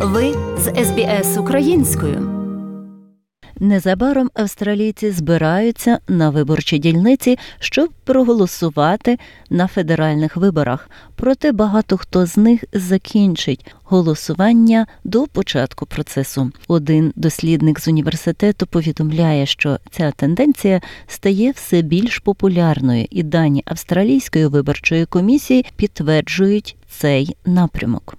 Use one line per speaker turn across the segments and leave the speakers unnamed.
Ви з СБС українською.
Незабаром австралійці збираються на виборчі дільниці, щоб проголосувати на федеральних виборах. Проте багато хто з них закінчить голосування до початку процесу. Один дослідник з університету повідомляє, що ця тенденція стає все більш популярною, і дані австралійської виборчої комісії підтверджують цей напрямок.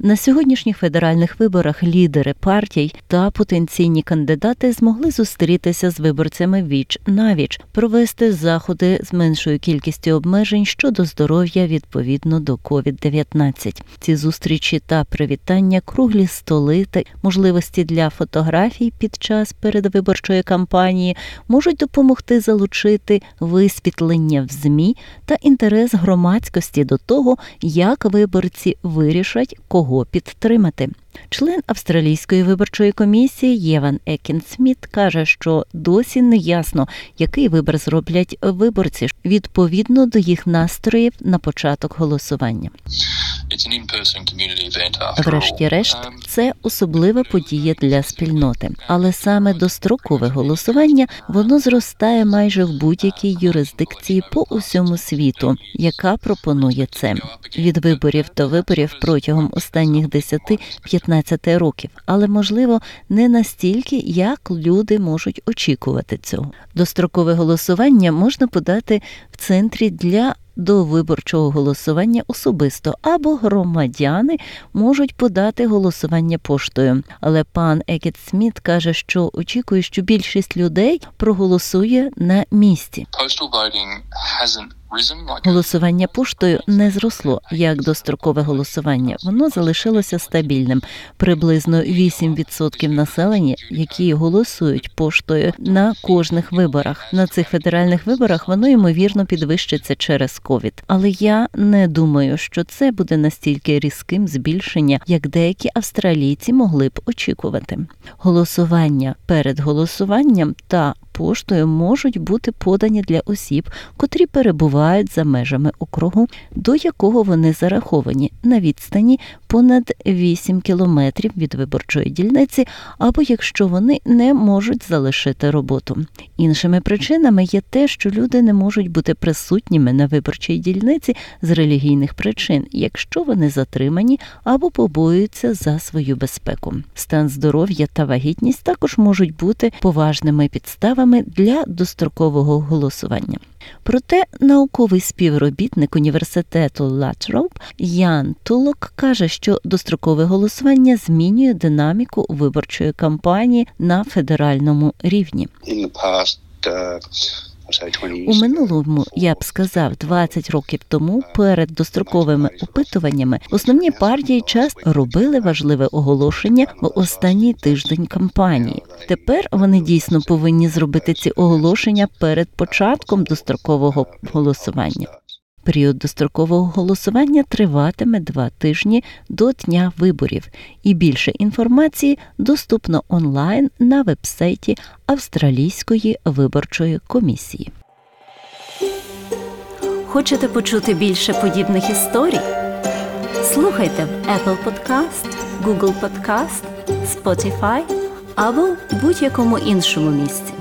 На сьогоднішніх федеральних виборах лідери партій та потенційні кандидати змогли зустрітися з виборцями віч навіч, провести заходи з меншою кількістю обмежень щодо здоров'я відповідно до COVID-19. Ці зустрічі та привітання, круглі столи та можливості для фотографій під час передвиборчої кампанії можуть допомогти залучити висвітлення в змі та інтерес громадськості до того, як виборці вирішать, кого кого підтримати. Член австралійської виборчої комісії Єван Екін Сміт каже, що досі не ясно, який вибір зроблять виборці відповідно до їх настроїв на початок голосування. Врешті-решт,
Um,
це особлива подія для спільноти, але саме дострокове голосування воно зростає майже в будь-якій юрисдикції по усьому світу, яка пропонує це. Від виборів до виборів протягом останніх 10-15 років, але можливо не настільки, як люди можуть очікувати цього. Дострокове голосування можна подати в центрі для до виборчого голосування особисто або громадяни можуть подати голосування поштою. Але пан Екет Сміт каже, що очікує, що більшість людей проголосує на місці. Голосування поштою не зросло як дострокове голосування. Воно залишилося стабільним. Приблизно 8% населення, які голосують поштою на кожних виборах. На цих федеральних виборах воно ймовірно підвищиться через ковід. Але я не думаю, що це буде настільки різким збільшення, як деякі австралійці могли б очікувати. Голосування перед голосуванням та поштою можуть бути подані для осіб, котрі перебувають за межами округу, до якого вони зараховані на відстані понад 8 кілометрів від виборчої дільниці, або якщо вони не можуть залишити роботу. Іншими причинами є те, що люди не можуть бути присутніми на виборчій дільниці з релігійних причин, якщо вони затримані або побоюються за свою безпеку. Стан здоров'я та вагітність також можуть бути поважними підставами для дострокового голосування. Проте науковий співробітник університету Латроп Ян Тулок каже, що дострокове голосування змінює динаміку виборчої кампанії на федеральному рівні.
I'd say 20 years
У минулому я б сказав 20 років тому перед достроковими опитуваннями основні партії часто робили важливе оголошення в останній тиждень кампанії. Тепер вони дійсно повинні зробити ці оголошення перед початком дострокового голосування. Період дострокового голосування триватиме два тижні до дня виборів, і більше інформації доступно онлайн на вебсайті Австралійської виборчої комісії.
Хочете почути більше подібних історій? Слухайте в Apple Podcast, Google Podcast, Spotify або будь-якому іншому місці.